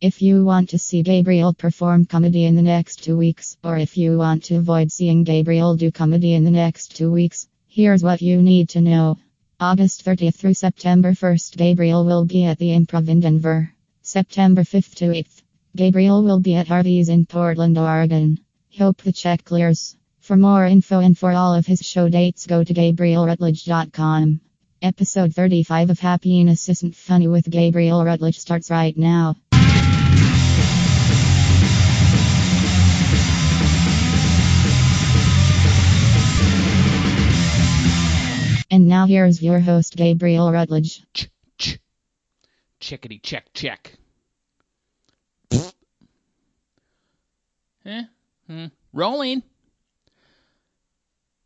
If you want to see Gabriel perform comedy in the next two weeks, or if you want to avoid seeing Gabriel do comedy in the next two weeks, here's what you need to know. August 30th through September 1st, Gabriel will be at the Improv in Denver. September 5th to 8th, Gabriel will be at Harvey's in Portland, Oregon. Hope the check clears. For more info and for all of his show dates, go to GabrielRutledge.com. Episode 35 of Happiness Isn't Funny with Gabriel Rutledge starts right now. Now here's your host, Gabriel Rutledge. Ch ch. Chickity check check. eh? Hmm. Rolling.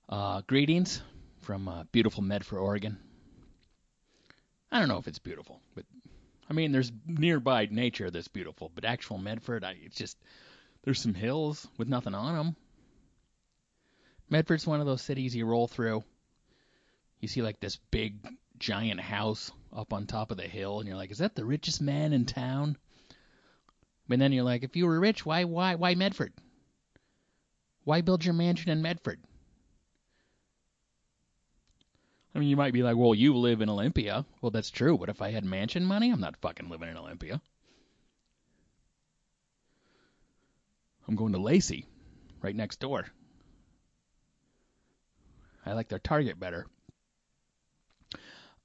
Uh, greetings from uh, beautiful Medford, Oregon. I don't know if it's beautiful, but I mean, there's nearby nature that's beautiful, but actual Medford, I, it's just there's some hills with nothing on them. Medford's one of those cities you roll through. You see like this big giant house up on top of the hill, and you're like, is that the richest man in town? But then you're like, if you were rich, why why why Medford? Why build your mansion in Medford? I mean, you might be like, well, you live in Olympia. Well, that's true, but if I had mansion money, I'm not fucking living in Olympia. I'm going to Lacey, right next door. I like their Target better.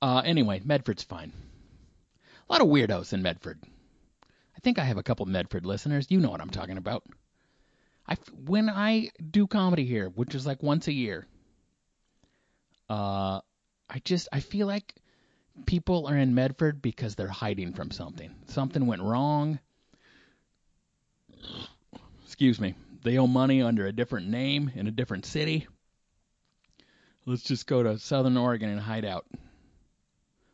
Uh, anyway, Medford's fine. A lot of weirdos in Medford. I think I have a couple Medford listeners. You know what I'm talking about. I when I do comedy here, which is like once a year, uh, I just I feel like people are in Medford because they're hiding from something. Something went wrong. Excuse me. They owe money under a different name in a different city. Let's just go to Southern Oregon and hide out.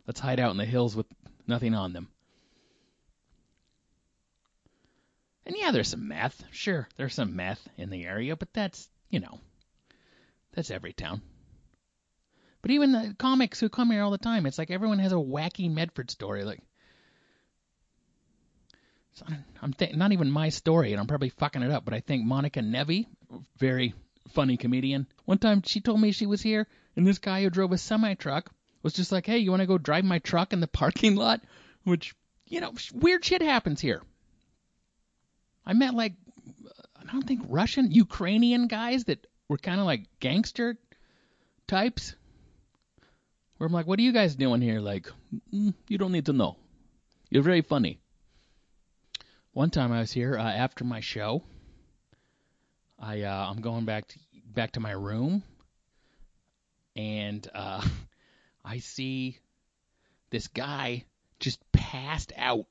Let's hide out in the hills with nothing on them. And yeah, there's some meth. Sure, there's some meth in the area, but that's, you know, that's every town. But even the comics who come here all the time, it's like everyone has a wacky Medford story. Like, I'm th- not even my story, and I'm probably fucking it up. But I think Monica Nevi, very funny comedian, one time she told me she was here, and this guy who drove a semi truck was just like, "Hey, you want to go drive my truck in the parking lot?" Which, you know, weird shit happens here. I met like, I don't think Russian, Ukrainian guys that were kind of like gangster types where I'm like, what are you guys doing here? Like, mm, you don't need to know. You're very funny. One time I was here uh, after my show. I uh, I'm going back to back to my room, and uh, I see this guy just passed out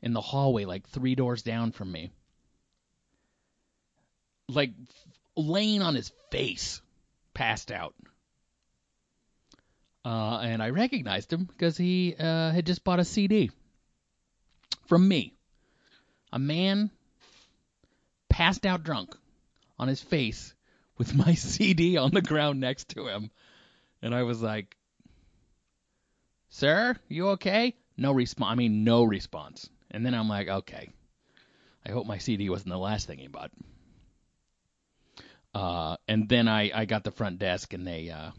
in the hallway, like three doors down from me, like laying on his face, passed out. Uh, and I recognized him because he uh, had just bought a CD from me. A man passed out drunk on his face with my CD on the ground next to him. And I was like, Sir, you okay? No response. I mean, no response. And then I'm like, okay. I hope my CD wasn't the last thing he bought. Uh, and then I, I got the front desk and they uh,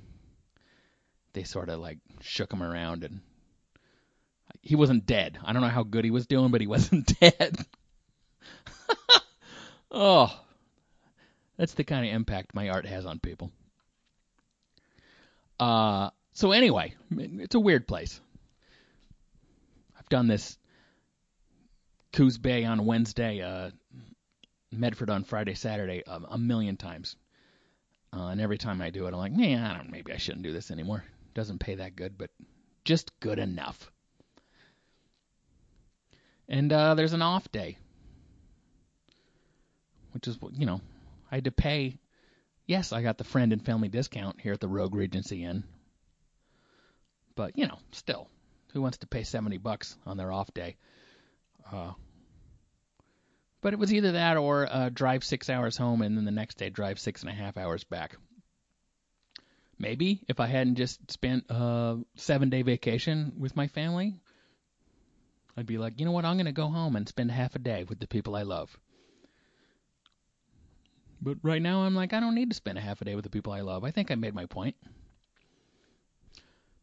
they sort of like shook him around and he wasn't dead. I don't know how good he was doing, but he wasn't dead. oh, that's the kind of impact my art has on people. Uh, so anyway, it's a weird place. I've done this Coos Bay on Wednesday, uh, Medford on Friday, Saturday, um, a million times. Uh, and every time I do it, I'm like, man, I don't. Maybe I shouldn't do this anymore. Doesn't pay that good, but just good enough. And uh, there's an off day, which is you know, I had to pay. Yes, I got the friend and family discount here at the Rogue Regency Inn. But you know, still, who wants to pay seventy bucks on their off day? Uh, but it was either that or uh, drive six hours home and then the next day drive six and a half hours back. Maybe if I hadn't just spent a seven day vacation with my family, I'd be like, you know what? I'm going to go home and spend half a day with the people I love. But right now, I'm like, I don't need to spend a half a day with the people I love. I think I made my point.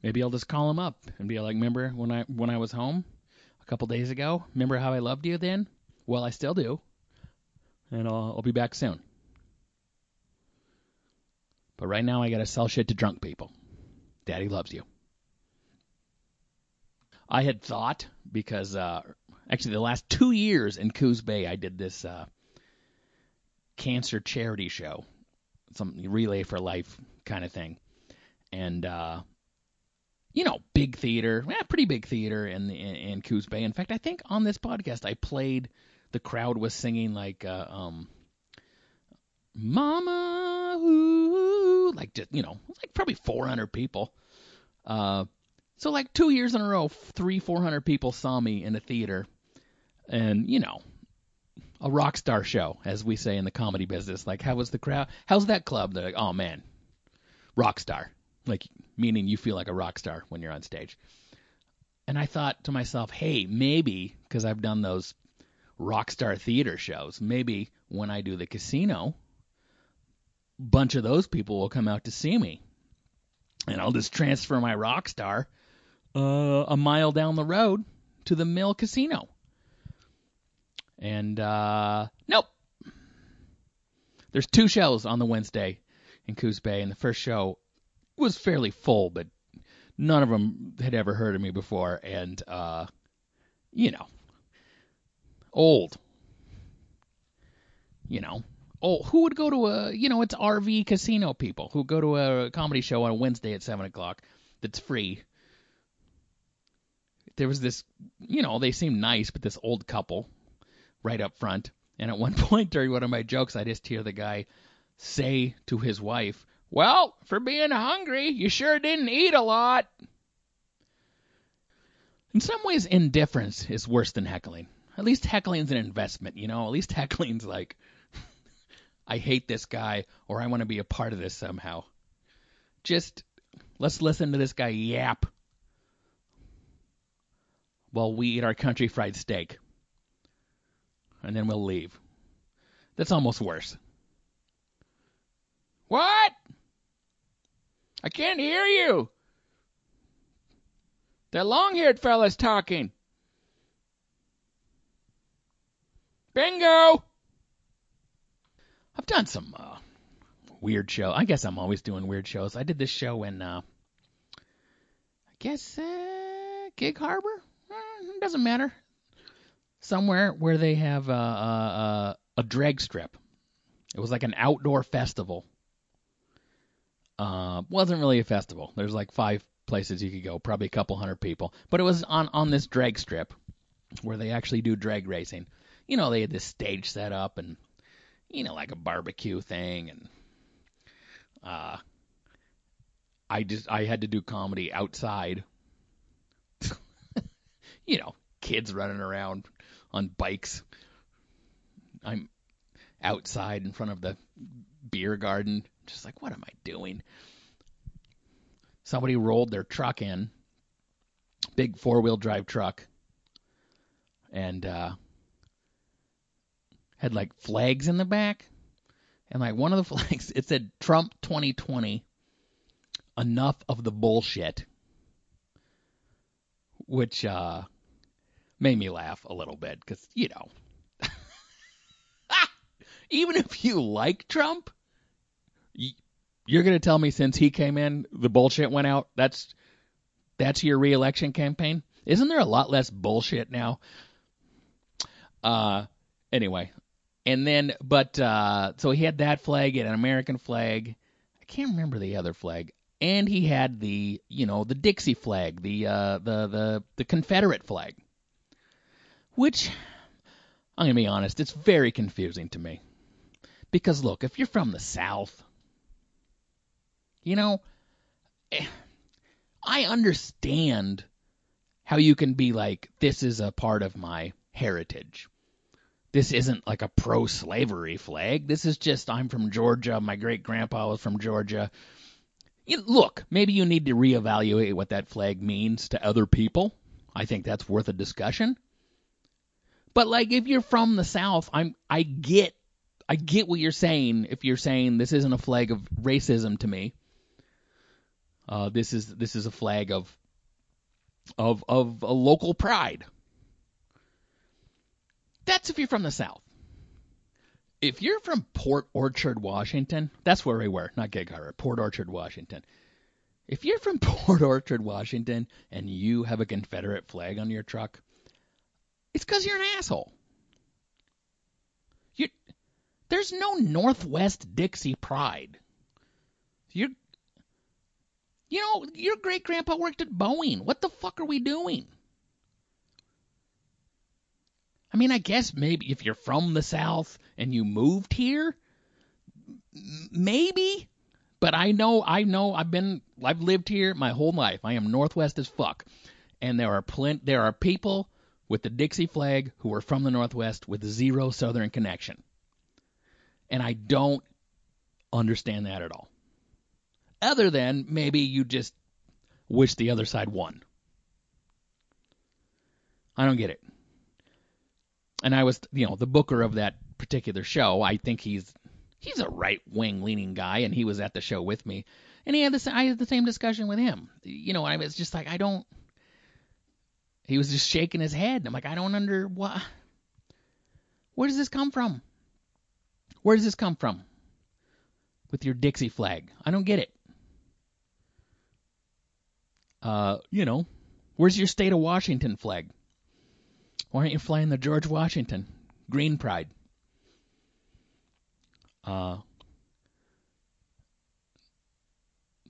Maybe I'll just call him up and be like, remember when I when I was home a couple days ago? Remember how I loved you then? Well, I still do, and I'll, I'll be back soon. But right now, I gotta sell shit to drunk people. Daddy loves you. I had thought because uh, actually the last two years in Coos Bay, I did this uh, cancer charity show, some relay for life kind of thing, and uh, you know, big theater, yeah, pretty big theater in in, in Coos Bay. In fact, I think on this podcast I played the crowd was singing like uh, um, "Mama," ooh, like just you know, like probably 400 people. Uh, so like two years in a row, three, four hundred people saw me in a theater, and you know, a rock star show, as we say in the comedy business. Like, how was the crowd? How's that club? They're like, oh man, rock star. Like, meaning you feel like a rock star when you're on stage. And I thought to myself, hey, maybe because I've done those rock star theater shows, maybe when I do the casino, bunch of those people will come out to see me, and I'll just transfer my rock star uh, a mile down the road to the Mill Casino. And uh, nope. There's two shows on the Wednesday in Coos Bay, and the first show was fairly full, but none of them had ever heard of me before, and uh, you know, old. You know, oh, who would go to a you know it's RV casino people who go to a comedy show on a Wednesday at seven o'clock that's free. There was this, you know, they seemed nice, but this old couple right up front. And at one point during one of my jokes, I just hear the guy say to his wife, Well, for being hungry, you sure didn't eat a lot. In some ways, indifference is worse than heckling. At least heckling's an investment, you know? At least heckling's like, I hate this guy or I want to be a part of this somehow. Just let's listen to this guy yap while we eat our country fried steak and then we'll leave. That's almost worse. What? I can't hear you. That long haired fella's talking. Bingo! I've done some uh, weird show. I guess I'm always doing weird shows. I did this show in, uh, I guess, uh, Gig Harbor? Eh, doesn't matter somewhere where they have a, a, a drag strip. It was like an outdoor festival. Uh, wasn't really a festival. There's like five places you could go, probably a couple hundred people. But it was on on this drag strip where they actually do drag racing. You know, they had this stage set up and you know like a barbecue thing and uh I just I had to do comedy outside. you know, kids running around on bikes. I'm outside in front of the beer garden, just like, what am I doing? Somebody rolled their truck in, big four wheel drive truck, and uh, had like flags in the back. And like one of the flags, it said Trump 2020, enough of the bullshit. Which, uh, made me laugh a little bit because you know, even if you like Trump, you're going to tell me since he came in, the bullshit went out. That's that's your reelection campaign. Isn't there a lot less bullshit now? Uh, anyway, and then but uh, so he had that flag and an American flag. I can't remember the other flag. And he had the, you know, the Dixie flag, the uh, the the the Confederate flag. Which, I'm going to be honest, it's very confusing to me. Because look, if you're from the South, you know, eh, I understand how you can be like, this is a part of my heritage. This isn't like a pro slavery flag. This is just, I'm from Georgia. My great grandpa was from Georgia. Look, maybe you need to reevaluate what that flag means to other people. I think that's worth a discussion. But like if you're from the South, I'm I get I get what you're saying if you're saying this isn't a flag of racism to me. Uh, this is this is a flag of of of a local pride. That's if you're from the South. If you're from Port Orchard, Washington, that's where we were, not Gig Harbor, Port Orchard, Washington. If you're from Port Orchard, Washington, and you have a Confederate flag on your truck, it's because you're an asshole. You, there's no Northwest Dixie pride. You're, you know, your great grandpa worked at Boeing. What the fuck are we doing? I mean, I guess maybe if you're from the South and you moved here, maybe. But I know, I know, I've been, I've lived here my whole life. I am Northwest as fuck, and there are plenty, there are people with the Dixie flag who are from the Northwest with zero Southern connection. And I don't understand that at all. Other than maybe you just wish the other side won. I don't get it. And I was, you know, the booker of that particular show. I think he's he's a right wing leaning guy, and he was at the show with me, and he had this. I had the same discussion with him. You know, I was just like, I don't. He was just shaking his head. I'm like, I don't under what. Where does this come from? Where does this come from? With your Dixie flag, I don't get it. Uh, you know, where's your state of Washington flag? Why aren't you flying the George Washington Green Pride? Uh,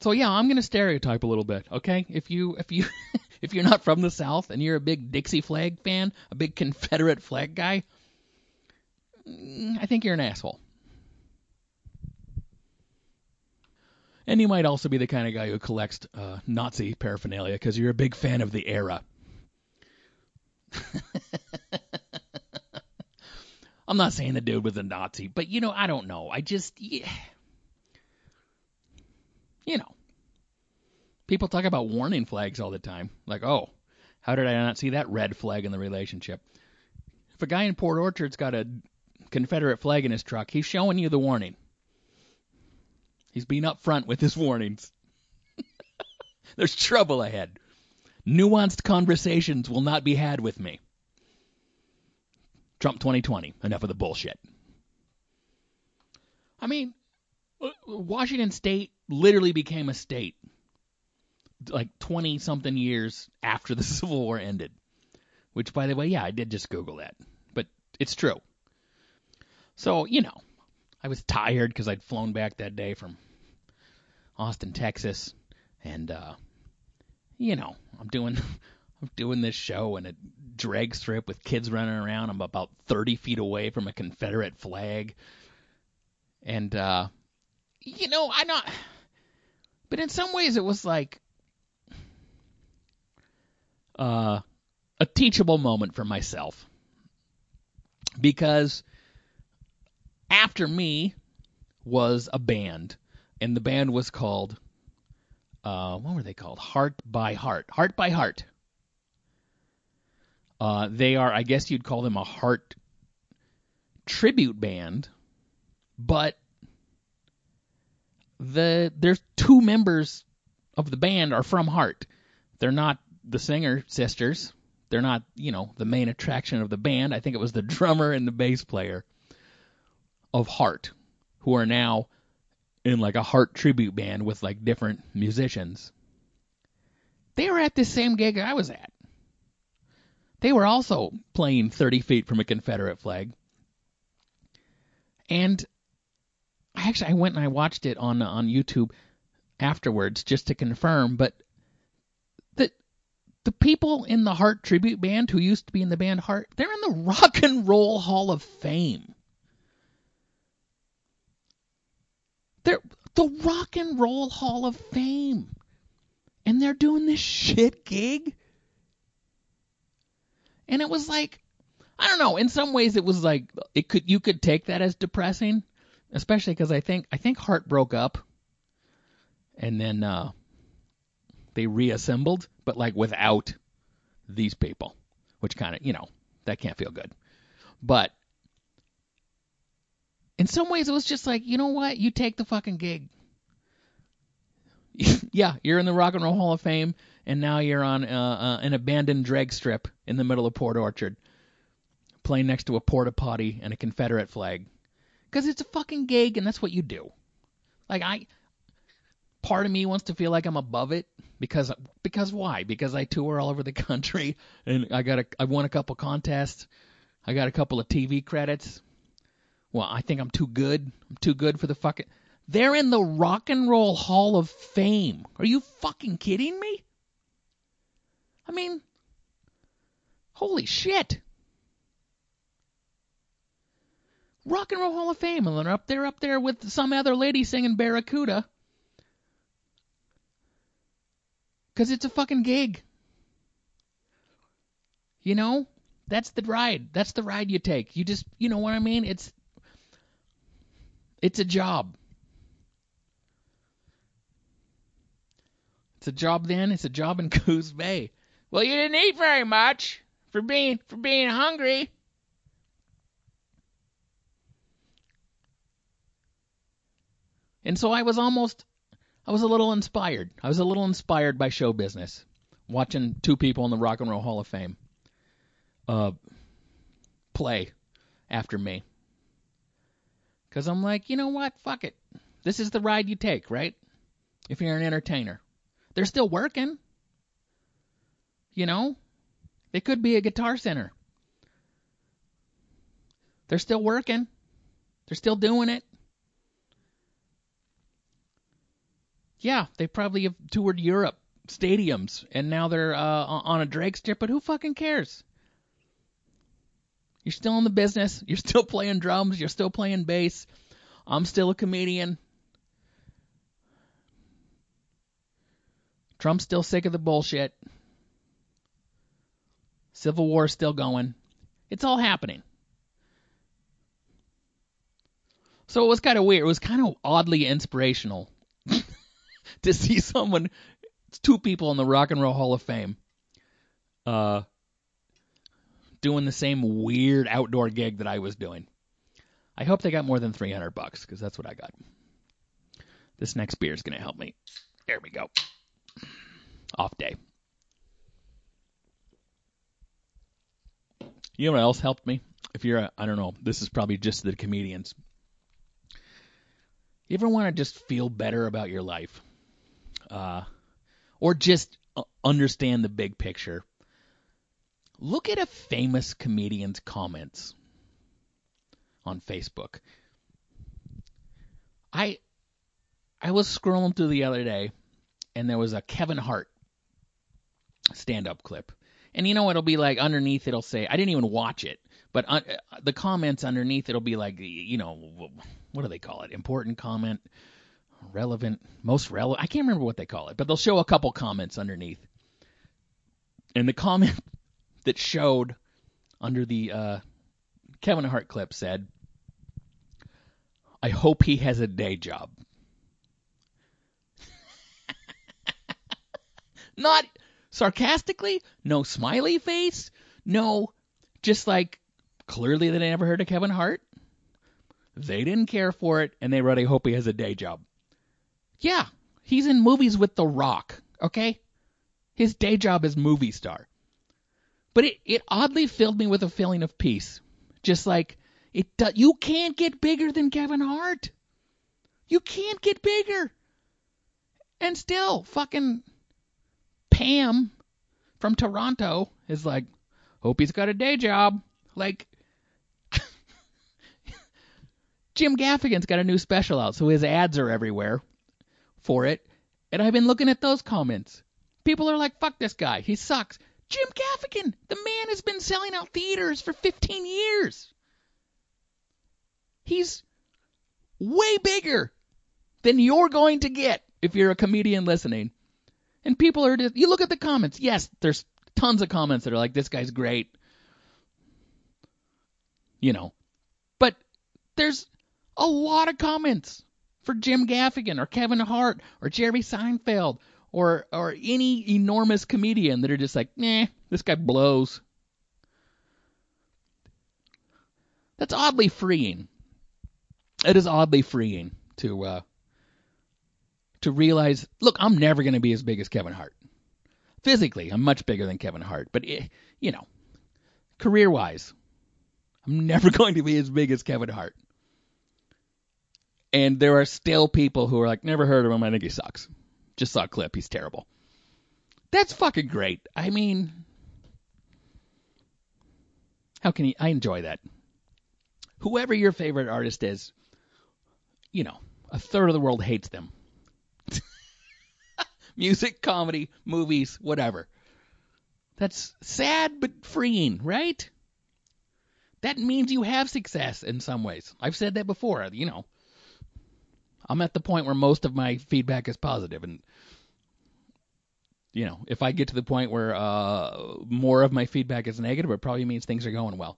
so yeah, I'm gonna stereotype a little bit, okay? If you if you if you're not from the South and you're a big Dixie flag fan, a big Confederate flag guy, mm, I think you're an asshole. And you might also be the kind of guy who collects uh, Nazi paraphernalia because you're a big fan of the era. I'm not saying the dude was a Nazi, but you know, I don't know. I just, yeah. you know, people talk about warning flags all the time. Like, oh, how did I not see that red flag in the relationship? If a guy in Port Orchard's got a Confederate flag in his truck, he's showing you the warning. He's being upfront with his warnings. There's trouble ahead. Nuanced conversations will not be had with me. Trump 2020. Enough of the bullshit. I mean, uh, Washington State literally became a state like 20 something years after the Civil War ended. Which, by the way, yeah, I did just Google that. But it's true. So, you know, I was tired because I'd flown back that day from Austin, Texas. And, uh, you know, I'm doing I'm doing this show in a drag strip with kids running around. I'm about 30 feet away from a Confederate flag. And, uh, you know, I not, but in some ways it was like, uh, a teachable moment for myself. Because after me was a band, and the band was called uh, what were they called? Heart by Heart. Heart by Heart. Uh, they are, I guess you'd call them a heart tribute band, but the there's two members of the band are from Heart. They're not the singer sisters. They're not, you know, the main attraction of the band. I think it was the drummer and the bass player of Heart, who are now in like a Heart tribute band with like different musicians. They were at the same gig I was at. They were also playing 30 feet from a Confederate flag. And I actually, I went and I watched it on on YouTube afterwards just to confirm. But the the people in the Heart tribute band who used to be in the band Heart, they're in the Rock and Roll Hall of Fame. They're the Rock and Roll Hall of Fame. And they're doing this shit gig. And it was like I don't know, in some ways it was like it could you could take that as depressing, especially cuz I think I think Heart broke up and then uh they reassembled, but like without these people, which kind of, you know, that can't feel good. But in some ways, it was just like, you know what? You take the fucking gig. yeah, you're in the Rock and Roll Hall of Fame, and now you're on uh, uh, an abandoned drag strip in the middle of Port Orchard, playing next to a porta potty and a Confederate flag. Because it's a fucking gig, and that's what you do. Like I, part of me wants to feel like I'm above it because because why? Because I tour all over the country and I got a I won a couple contests. I got a couple of TV credits. Well, I think I'm too good. I'm too good for the fucking. They're in the Rock and Roll Hall of Fame. Are you fucking kidding me? I mean, holy shit. Rock and Roll Hall of Fame, and they're up there, up there with some other lady singing Barracuda. Because it's a fucking gig. You know? That's the ride. That's the ride you take. You just, you know what I mean? It's it's a job. It's a job then, it's a job in Coos Bay. Well, you didn't eat very much for being for being hungry. And so I was almost I was a little inspired. I was a little inspired by show business, watching two people in the Rock and Roll Hall of Fame uh, play after me. Because I'm like, you know what? Fuck it. This is the ride you take, right? If you're an entertainer. They're still working. You know? They could be a guitar center. They're still working. They're still doing it. Yeah, they probably have toured Europe stadiums, and now they're uh, on a drag strip. But who fucking cares? You're still in the business. You're still playing drums. You're still playing bass. I'm still a comedian. Trump's still sick of the bullshit. Civil War is still going. It's all happening. So it was kind of weird. It was kind of oddly inspirational to see someone, two people in the Rock and Roll Hall of Fame, uh, doing the same weird outdoor gig that I was doing. I hope they got more than 300 bucks because that's what I got. This next beer is going to help me. There we go. Off day. You know what else helped me? If you're, a, I don't know, this is probably just the comedians. You ever want to just feel better about your life? Uh, or just understand the big picture? Look at a famous comedian's comments on Facebook. I I was scrolling through the other day and there was a Kevin Hart stand up clip. And you know it'll be like underneath it'll say I didn't even watch it, but uh, the comments underneath it'll be like you know what do they call it? Important comment, relevant, most relevant. I can't remember what they call it, but they'll show a couple comments underneath. And the comment that showed under the uh, Kevin Hart clip said, I hope he has a day job. Not sarcastically, no smiley face, no, just like clearly they never heard of Kevin Hart. They didn't care for it, and they wrote, I hope he has a day job. Yeah, he's in movies with The Rock, okay? His day job is movie star. But it, it oddly filled me with a feeling of peace. Just like, it do, you can't get bigger than Kevin Hart. You can't get bigger. And still, fucking Pam from Toronto is like, hope he's got a day job. Like, Jim Gaffigan's got a new special out, so his ads are everywhere for it. And I've been looking at those comments. People are like, fuck this guy. He sucks. Jim Gaffigan, the man has been selling out theaters for 15 years. He's way bigger than you're going to get if you're a comedian listening. And people are just, you look at the comments. Yes, there's tons of comments that are like, this guy's great. You know. But there's a lot of comments for Jim Gaffigan or Kevin Hart or Jerry Seinfeld or or any enormous comedian that are just like, nah, This guy blows. That's oddly freeing. It is oddly freeing to uh, to realize, look, I'm never going to be as big as Kevin Hart. Physically, I'm much bigger than Kevin Hart, but eh, you know, career-wise, I'm never going to be as big as Kevin Hart. And there are still people who are like, never heard of him. I think he sucks. Just saw a clip. He's terrible. That's fucking great. I mean, how can he? I enjoy that. Whoever your favorite artist is, you know, a third of the world hates them. Music, comedy, movies, whatever. That's sad but freeing, right? That means you have success in some ways. I've said that before, you know. I'm at the point where most of my feedback is positive and you know, if I get to the point where uh, more of my feedback is negative, it probably means things are going well.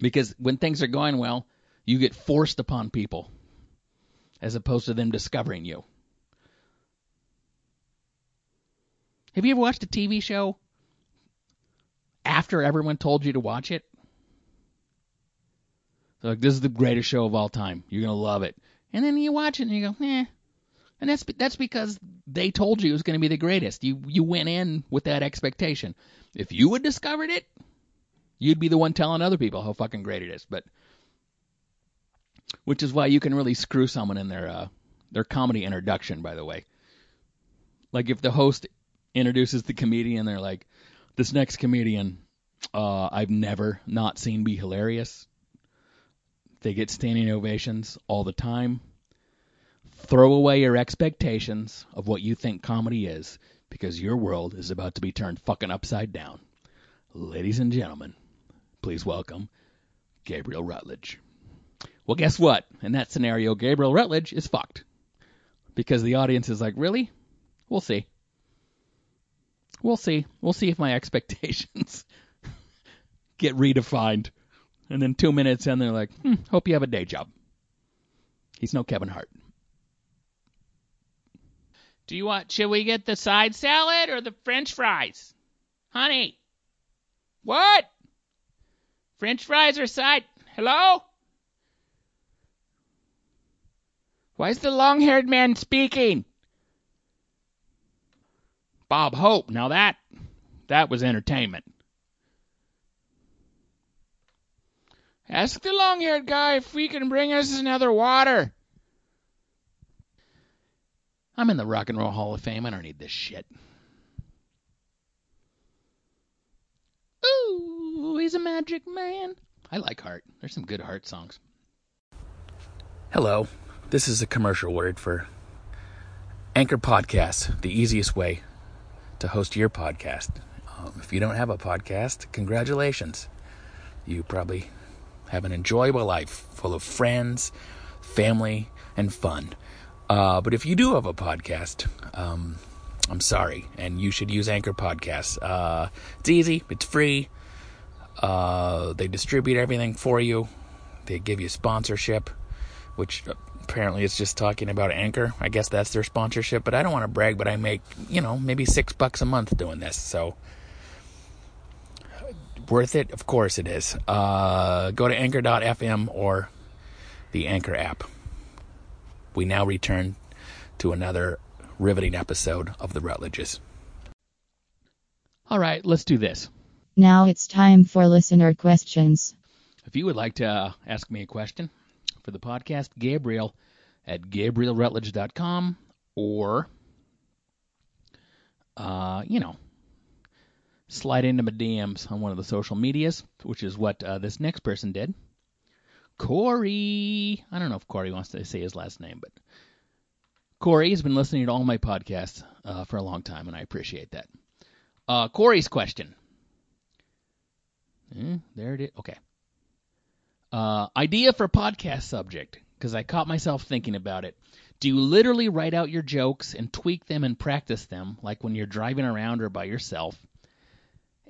Because when things are going well, you get forced upon people as opposed to them discovering you. Have you ever watched a TV show after everyone told you to watch it? So like, this is the greatest show of all time. You're gonna love it. And then you watch it and you go, eh. And that's that's because they told you it was going to be the greatest. You you went in with that expectation. If you had discovered it, you'd be the one telling other people how fucking great it is. But which is why you can really screw someone in their uh, their comedy introduction. By the way, like if the host introduces the comedian, they're like, "This next comedian, uh, I've never not seen be hilarious." They get standing ovations all the time. Throw away your expectations of what you think comedy is because your world is about to be turned fucking upside down. Ladies and gentlemen, please welcome Gabriel Rutledge. Well, guess what? In that scenario, Gabriel Rutledge is fucked. Because the audience is like, really? We'll see. We'll see. We'll see if my expectations get redefined. And then two minutes in, they're like, hmm, hope you have a day job. He's no Kevin Hart. Do you want, should we get the side salad or the french fries? Honey. What? French fries or side? Hello? Why is the long haired man speaking? Bob Hope. Now that, that was entertainment. Ask the long haired guy if we can bring us another water. I'm in the Rock and Roll Hall of Fame. I don't need this shit. Ooh, he's a magic man. I like Heart. There's some good Heart songs. Hello. This is a commercial word for Anchor Podcasts, the easiest way to host your podcast. Um, if you don't have a podcast, congratulations. You probably have an enjoyable life full of friends, family, and fun. Uh, but if you do have a podcast, um, I'm sorry, and you should use Anchor Podcasts. Uh, it's easy, it's free. Uh, they distribute everything for you. They give you sponsorship, which apparently is just talking about Anchor. I guess that's their sponsorship. But I don't want to brag, but I make you know maybe six bucks a month doing this, so worth it? Of course it is. Uh, go to anchor.fm or the Anchor app. We now return to another riveting episode of The Rutledges. All right, let's do this. Now it's time for listener questions. If you would like to uh, ask me a question for the podcast, Gabriel at gabrielrutledge.com or, uh, you know, slide into my DMs on one of the social medias, which is what uh, this next person did. Corey. I don't know if Corey wants to say his last name, but Corey has been listening to all my podcasts uh, for a long time, and I appreciate that. Uh, Corey's question. Eh, there it is. Okay. Uh, idea for podcast subject, because I caught myself thinking about it. Do you literally write out your jokes and tweak them and practice them, like when you're driving around or by yourself?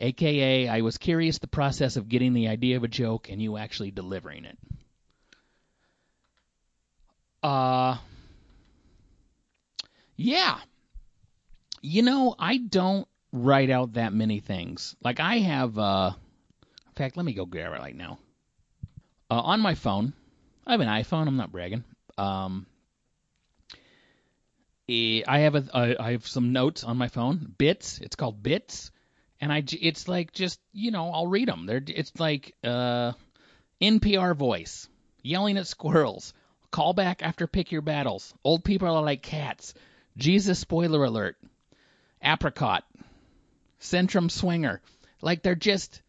AKA, I was curious the process of getting the idea of a joke and you actually delivering it. Uh, yeah. You know, I don't write out that many things. Like I have, uh, in fact, let me go grab it right now. Uh, on my phone, I have an iPhone. I'm not bragging. Um, eh, I have a, I I have some notes on my phone. Bits. It's called Bits, and I it's like just you know I'll read them. They're it's like uh, NPR voice yelling at squirrels. Call back after pick your battles. Old people are like cats. Jesus spoiler alert. Apricot. Centrum swinger. Like they're just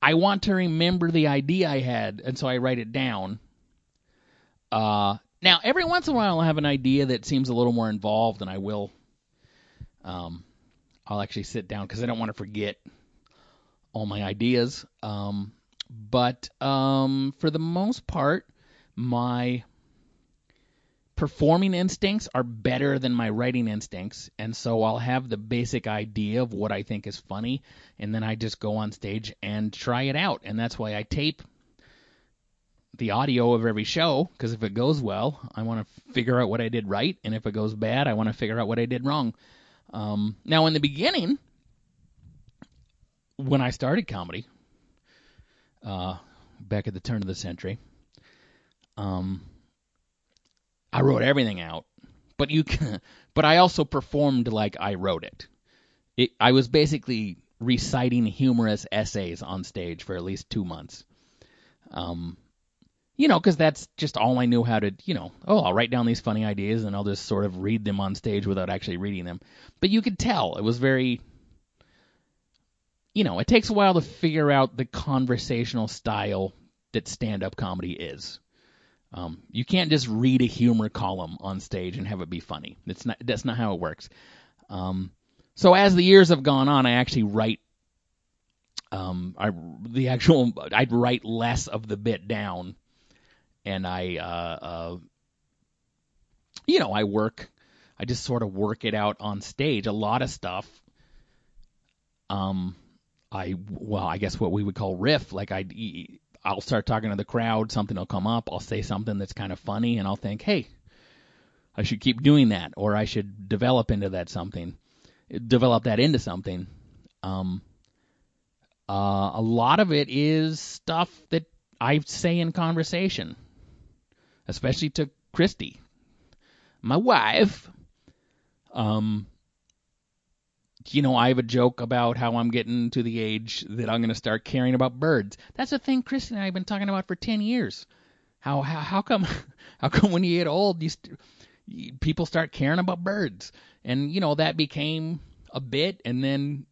I want to remember the idea I had, and so I write it down. Uh, now, every once in a while, I'll have an idea that seems a little more involved, and I will. Um, I'll actually sit down because I don't want to forget all my ideas. Um, but um, for the most part, my performing instincts are better than my writing instincts, and so I'll have the basic idea of what I think is funny, and then I just go on stage and try it out, and that's why I tape the audio of every show because if it goes well, I want to figure out what I did right, and if it goes bad, I want to figure out what I did wrong. Um, now, in the beginning, when I started comedy, uh, back at the turn of the century, um, I wrote everything out, but you can, but I also performed like I wrote it. it. I was basically reciting humorous essays on stage for at least two months. Um, you know, because that's just all I knew how to, you know, oh, I'll write down these funny ideas and I'll just sort of read them on stage without actually reading them. But you could tell it was very, you know, it takes a while to figure out the conversational style that stand up comedy is. Um, you can't just read a humor column on stage and have it be funny. It's not, that's not how it works. Um, so as the years have gone on, I actually write um, I the actual I'd write less of the bit down, and I uh, uh, you know I work I just sort of work it out on stage. A lot of stuff. Um, I well I guess what we would call riff. Like I I'll start talking to the crowd. Something will come up. I'll say something that's kind of funny, and I'll think, hey, I should keep doing that, or I should develop into that something, develop that into something. Um, uh, a lot of it is stuff that I say in conversation, especially to Christy, my wife. Um, you know, I have a joke about how I'm getting to the age that I'm going to start caring about birds. That's a thing Christy and I have been talking about for 10 years. How how how come how come when you get old you st- people start caring about birds? And you know that became a bit and then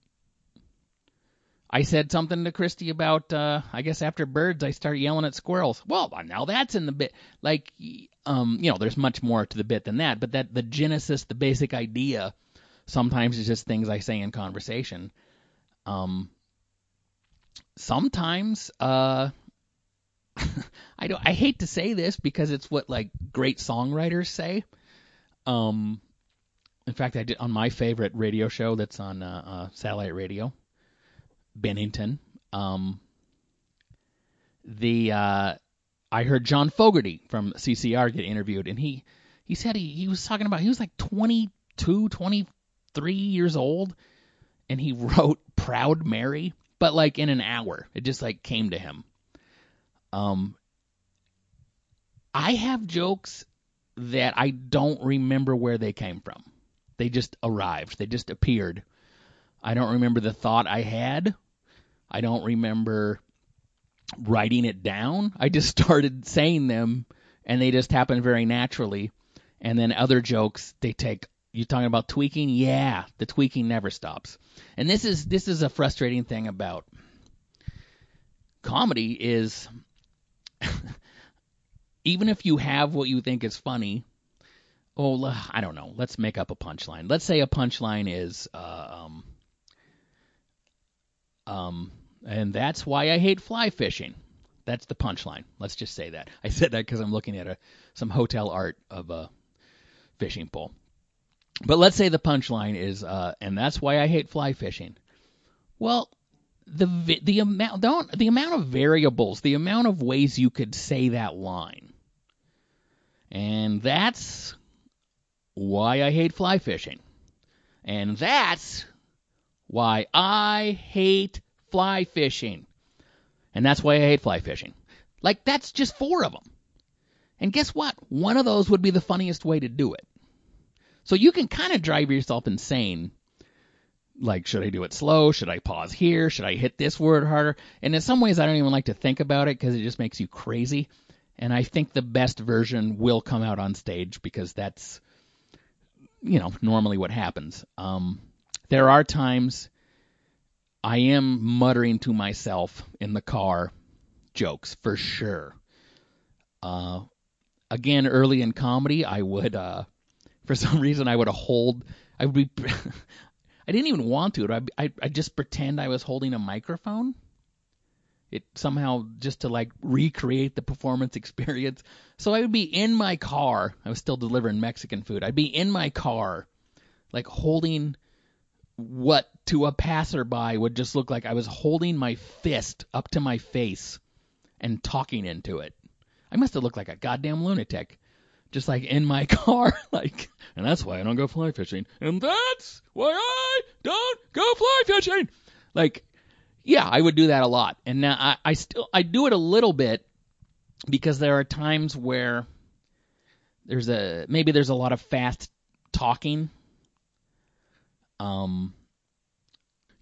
I said something to Christy about, uh, I guess after birds, I start yelling at squirrels. Well, now that's in the bit. Like, um, you know, there's much more to the bit than that, but that the genesis, the basic idea, sometimes is just things I say in conversation. Um, sometimes, uh, I don't. I hate to say this because it's what like great songwriters say. Um, in fact, I did on my favorite radio show that's on uh, uh, satellite radio. Bennington. Um, the uh, I heard John Fogerty from CCR get interviewed, and he he said he, he was talking about he was like 22, 23 years old, and he wrote Proud Mary, but like in an hour. It just like came to him. Um, I have jokes that I don't remember where they came from. They just arrived. They just appeared. I don't remember the thought I had. I don't remember writing it down. I just started saying them and they just happen very naturally. And then other jokes they take You're talking about tweaking? Yeah, the tweaking never stops. And this is this is a frustrating thing about comedy is even if you have what you think is funny, oh, I don't know. Let's make up a punchline. Let's say a punchline is, uh, um, um, and that's why I hate fly fishing. That's the punchline. Let's just say that. I said that because I'm looking at a some hotel art of a fishing pole. But let's say the punchline is, uh, and that's why I hate fly fishing. Well, the the amount don't the amount of variables, the amount of ways you could say that line, and that's why I hate fly fishing, and that's why I hate fly fishing. And that's why I hate fly fishing. Like, that's just four of them. And guess what? One of those would be the funniest way to do it. So you can kind of drive yourself insane. Like, should I do it slow? Should I pause here? Should I hit this word harder? And in some ways, I don't even like to think about it because it just makes you crazy. And I think the best version will come out on stage because that's, you know, normally what happens. Um, there are times I am muttering to myself in the car jokes for sure. Uh, again, early in comedy, I would, uh, for some reason, I would hold, I would be, I didn't even want to. I, I, I just pretend I was holding a microphone. It somehow just to like recreate the performance experience. So I would be in my car. I was still delivering Mexican food. I'd be in my car, like holding what to a passerby would just look like I was holding my fist up to my face and talking into it. I must have looked like a goddamn lunatic. Just like in my car, like, and that's why I don't go fly fishing. And that's why I don't go fly fishing. Like, yeah, I would do that a lot. And now I, I still, I do it a little bit because there are times where there's a, maybe there's a lot of fast talking. Um,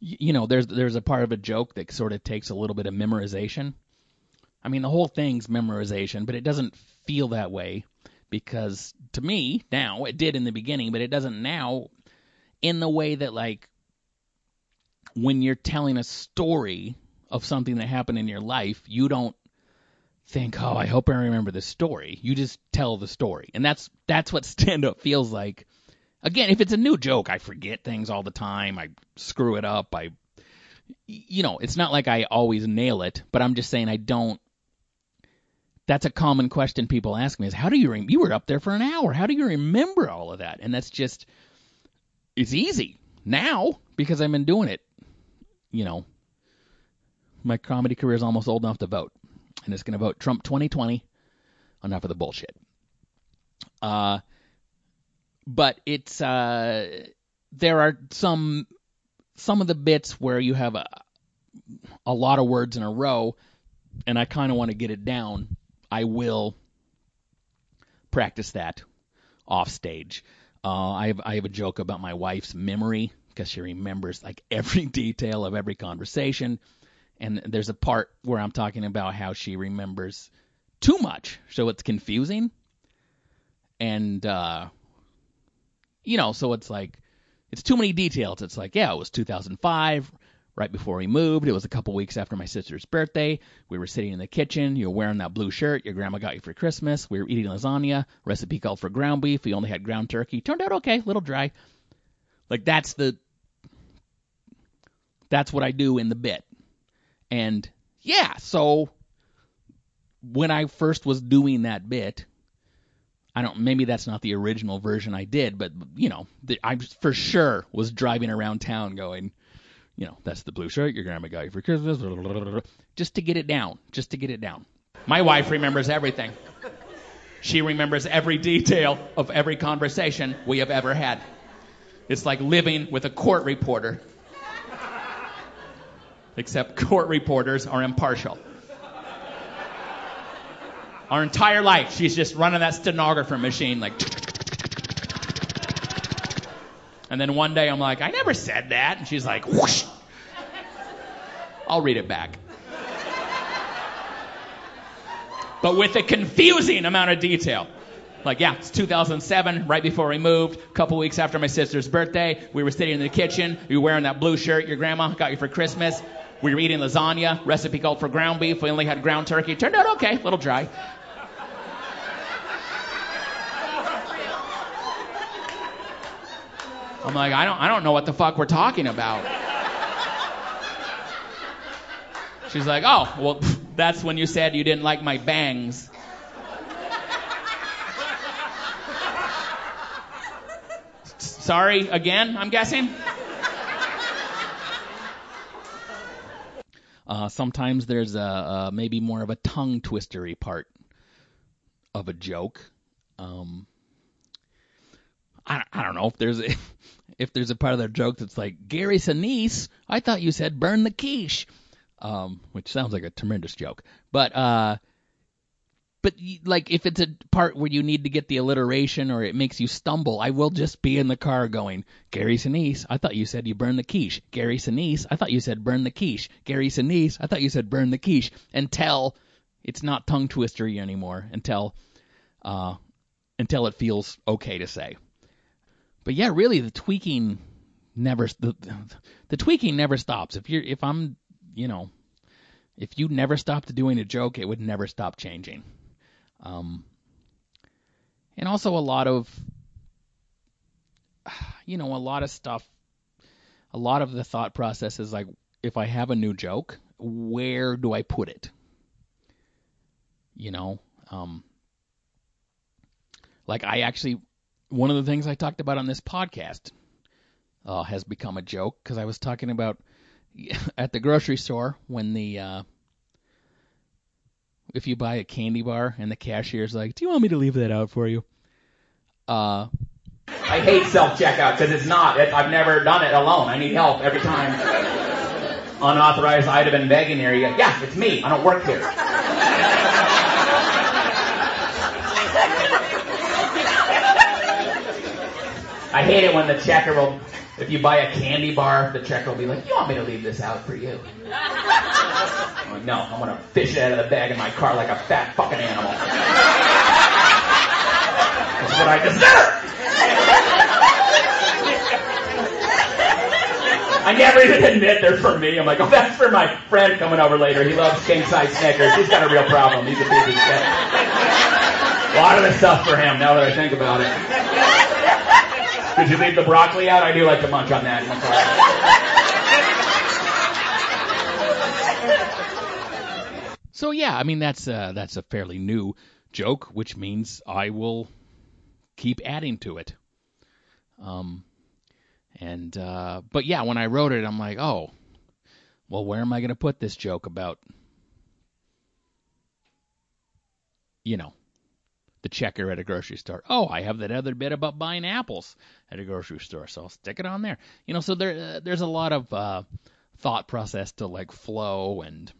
you know, there's there's a part of a joke that sort of takes a little bit of memorization. I mean, the whole thing's memorization, but it doesn't feel that way because to me now it did in the beginning, but it doesn't now in the way that like when you're telling a story of something that happened in your life, you don't think, "Oh, I hope I remember this story." You just tell the story. And that's that's what stand up feels like. Again, if it's a new joke, I forget things all the time. I screw it up. I you know, it's not like I always nail it, but I'm just saying I don't that's a common question people ask me is how do you you were up there for an hour. How do you remember all of that? And that's just it's easy now because i've been doing it. You know my comedy career is almost old enough to vote and it's going to vote trump 2020 enough of the bullshit. Uh but it's uh there are some some of the bits where you have a a lot of words in a row and I kind of want to get it down I will practice that off stage. Uh, I have I have a joke about my wife's memory because she remembers like every detail of every conversation, and there's a part where I'm talking about how she remembers too much, so it's confusing, and uh, you know, so it's like it's too many details. It's like yeah, it was 2005 right before we moved. It was a couple weeks after my sister's birthday. We were sitting in the kitchen. You were wearing that blue shirt your grandma got you for Christmas. We were eating lasagna. Recipe called for ground beef. We only had ground turkey. Turned out okay, a little dry. Like that's the that's what I do in the bit. And yeah, so when I first was doing that bit, I don't maybe that's not the original version I did, but you know, the, I for sure was driving around town going, you know, that's the blue shirt your grandma got you for Christmas, just to get it down, just to get it down. My wife remembers everything. She remembers every detail of every conversation we have ever had. It's like living with a court reporter. Except court reporters are impartial. Our entire life, she's just running that stenographer machine like. And then one day I'm like, I never said that. And she's like, whoosh. I'll read it back. But with a confusing amount of detail. Like, yeah, it's 2007, right before we moved, a couple weeks after my sister's birthday. We were sitting in the kitchen. You were wearing that blue shirt your grandma got you for Christmas. We were eating lasagna, recipe called for ground beef. We only had ground turkey. Turned out okay, a little dry. I'm like, I don't, I don't know what the fuck we're talking about. She's like, oh, well, that's when you said you didn't like my bangs. Sorry again, I'm guessing? Uh, sometimes there's a, a, maybe more of a tongue twistery part of a joke. Um, I I don't know if there's a if there's a part of their joke that's like Gary Sinise, I thought you said burn the quiche, um, which sounds like a tremendous joke, but uh. But like if it's a part where you need to get the alliteration or it makes you stumble, I will just be in the car going, Gary Sinise, I thought you said you burn the quiche. Gary Sinise, I thought you said burn the quiche. Gary Sinise, I thought you said burn the quiche. Until it's not tongue twistery anymore. Until uh, until it feels okay to say. But yeah, really, the tweaking never the, the tweaking never stops. If you're if I'm you know if you never stopped doing a joke, it would never stop changing. Um, and also a lot of you know a lot of stuff. A lot of the thought process is like if I have a new joke, where do I put it? You know, um, like I actually one of the things I talked about on this podcast uh, has become a joke because I was talking about at the grocery store when the uh, if you buy a candy bar and the cashier's like, "Do you want me to leave that out for you?" Uh, I hate self checkout because it's not. I've never done it alone. I need help every time. Unauthorized item in begging area. Yeah, it's me. I don't work here. I hate it when the checker will, if you buy a candy bar, the checker will be like, "You want me to leave this out for you?" I'm like, "No, I'm gonna fish it out of the bag in my car like a fat fucking animal." That's what I deserve. I never even admit they're for me. I'm like, oh, that's for my friend coming over later. He loves king size Snickers. He's got a real problem. He's a piece of. A lot of the stuff for him. Now that I think about it. Did you leave the broccoli out? I do like to munch on that. So yeah, I mean that's uh, that's a fairly new joke, which means I will keep adding to it. Um, and uh, but yeah, when I wrote it, I'm like, oh, well, where am I going to put this joke about? You know, the checker at a grocery store. Oh, I have that other bit about buying apples at a grocery store, so I'll stick it on there. You know, so there uh, there's a lot of uh, thought process to like flow and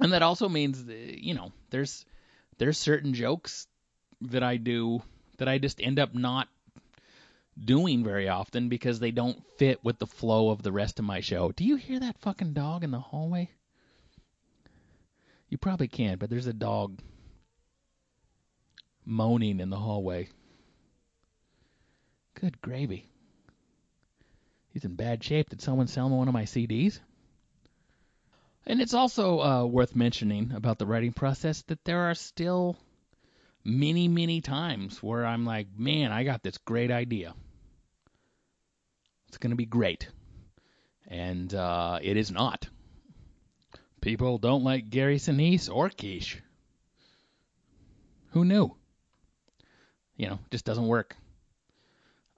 and that also means uh, you know there's there's certain jokes that I do that I just end up not doing very often because they don't fit with the flow of the rest of my show. Do you hear that fucking dog in the hallway? You probably can't, but there's a dog moaning in the hallway. Good gravy. He's in bad shape. Did someone sell him one of my CDs? And it's also uh, worth mentioning about the writing process that there are still many, many times where I'm like, man, I got this great idea. It's going to be great. And uh, it is not. People don't like Gary Sinise or Quiche. Who knew? You know, just doesn't work.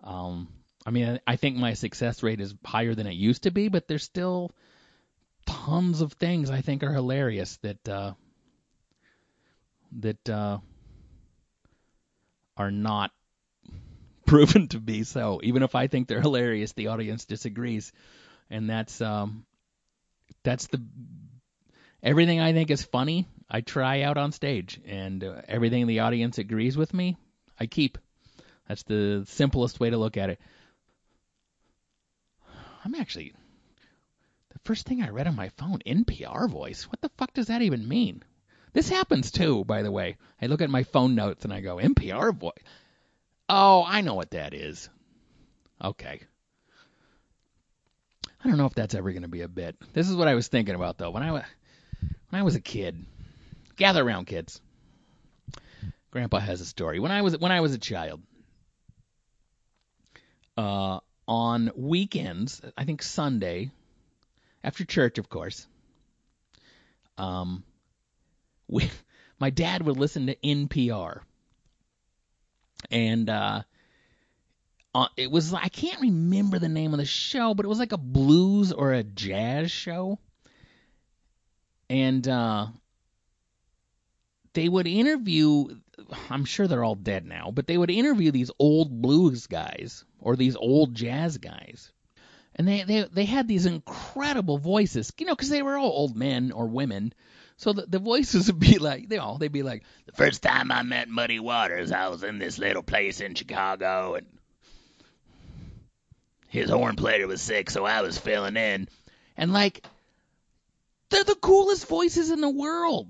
Um, I mean, I think my success rate is higher than it used to be, but there's still tons of things I think are hilarious that uh, that uh, are not proven to be so. Even if I think they're hilarious, the audience disagrees, and that's um, that's the everything I think is funny. I try out on stage, and uh, everything the audience agrees with me, I keep. That's the simplest way to look at it. I'm actually the first thing I read on my phone, NPR voice. What the fuck does that even mean? This happens too, by the way. I look at my phone notes and I go, NPR voice. Oh, I know what that is. Okay. I don't know if that's ever going to be a bit. This is what I was thinking about though. When I was when I was a kid, gather around, kids. Grandpa has a story. When I was when I was a child, uh, on weekends, I think Sunday, after church, of course, um, we, my dad would listen to NPR, and uh, uh, it was I can't remember the name of the show, but it was like a blues or a jazz show, and uh, they would interview I'm sure they're all dead now, but they would interview these old blues guys or these old jazz guys. And they they they had these incredible voices, you know, because they were all old men or women. So the, the voices would be like, they all they'd be like, The first time I met Muddy Waters, I was in this little place in Chicago, and his horn player was sick, so I was filling in. and like, they're the coolest voices in the world.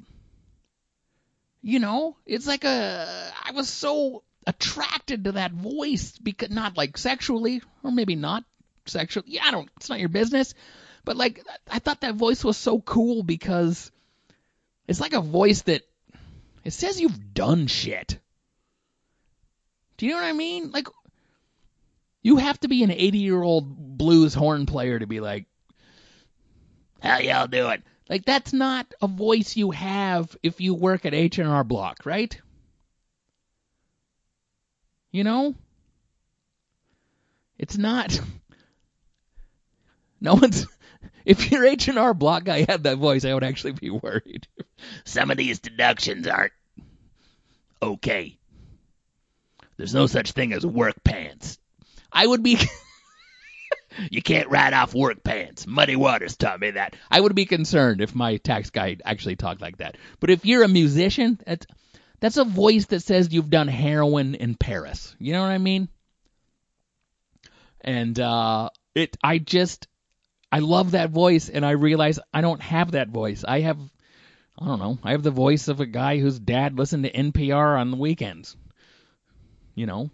You know, it's like a I was so attracted to that voice because not like sexually or maybe not sexually. Yeah, I don't. It's not your business. But like, I thought that voice was so cool because it's like a voice that it says you've done shit. Do you know what I mean? Like, you have to be an 80 year old blues horn player to be like, How y'all doing? Like that's not a voice you have if you work at H&R Block, right? You know? It's not No one's if your H&R Block guy had that voice, I would actually be worried. Some of these deductions aren't okay. There's no such thing as work pants. I would be You can't ride off work pants. Muddy Waters taught me that. I would be concerned if my tax guy actually talked like that. But if you're a musician, that's that's a voice that says you've done heroin in Paris. You know what I mean? And uh it I just I love that voice and I realize I don't have that voice. I have I don't know. I have the voice of a guy whose dad listened to NPR on the weekends. You know,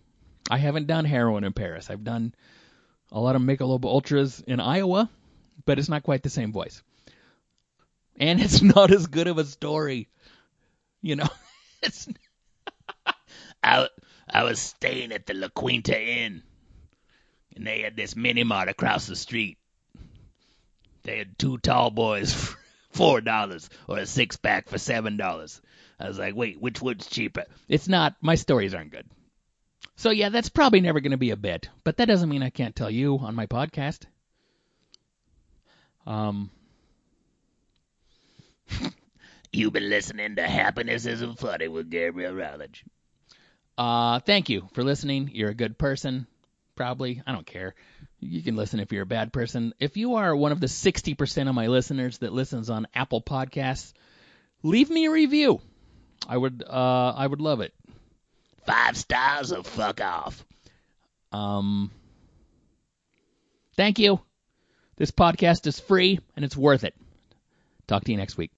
I haven't done heroin in Paris. I've done a lot of Michelob Ultras in Iowa, but it's not quite the same voice. And it's not as good of a story. You know, it's I, I was staying at the La Quinta Inn, and they had this mini mart across the street. They had two tall boys for four dollars, or a six pack for seven dollars. I was like, wait, which one's cheaper? it's not my stories aren't good. So yeah, that's probably never going to be a bit, but that doesn't mean I can't tell you on my podcast. Um You've been listening to Happiness Isn't Funny with Gabriel Rutledge. Uh, thank you for listening. You're a good person, probably. I don't care. You can listen if you're a bad person. If you are one of the 60% of my listeners that listens on Apple Podcasts, leave me a review. I would, uh, I would love it. Five stars or fuck off. Um, thank you. This podcast is free and it's worth it. Talk to you next week.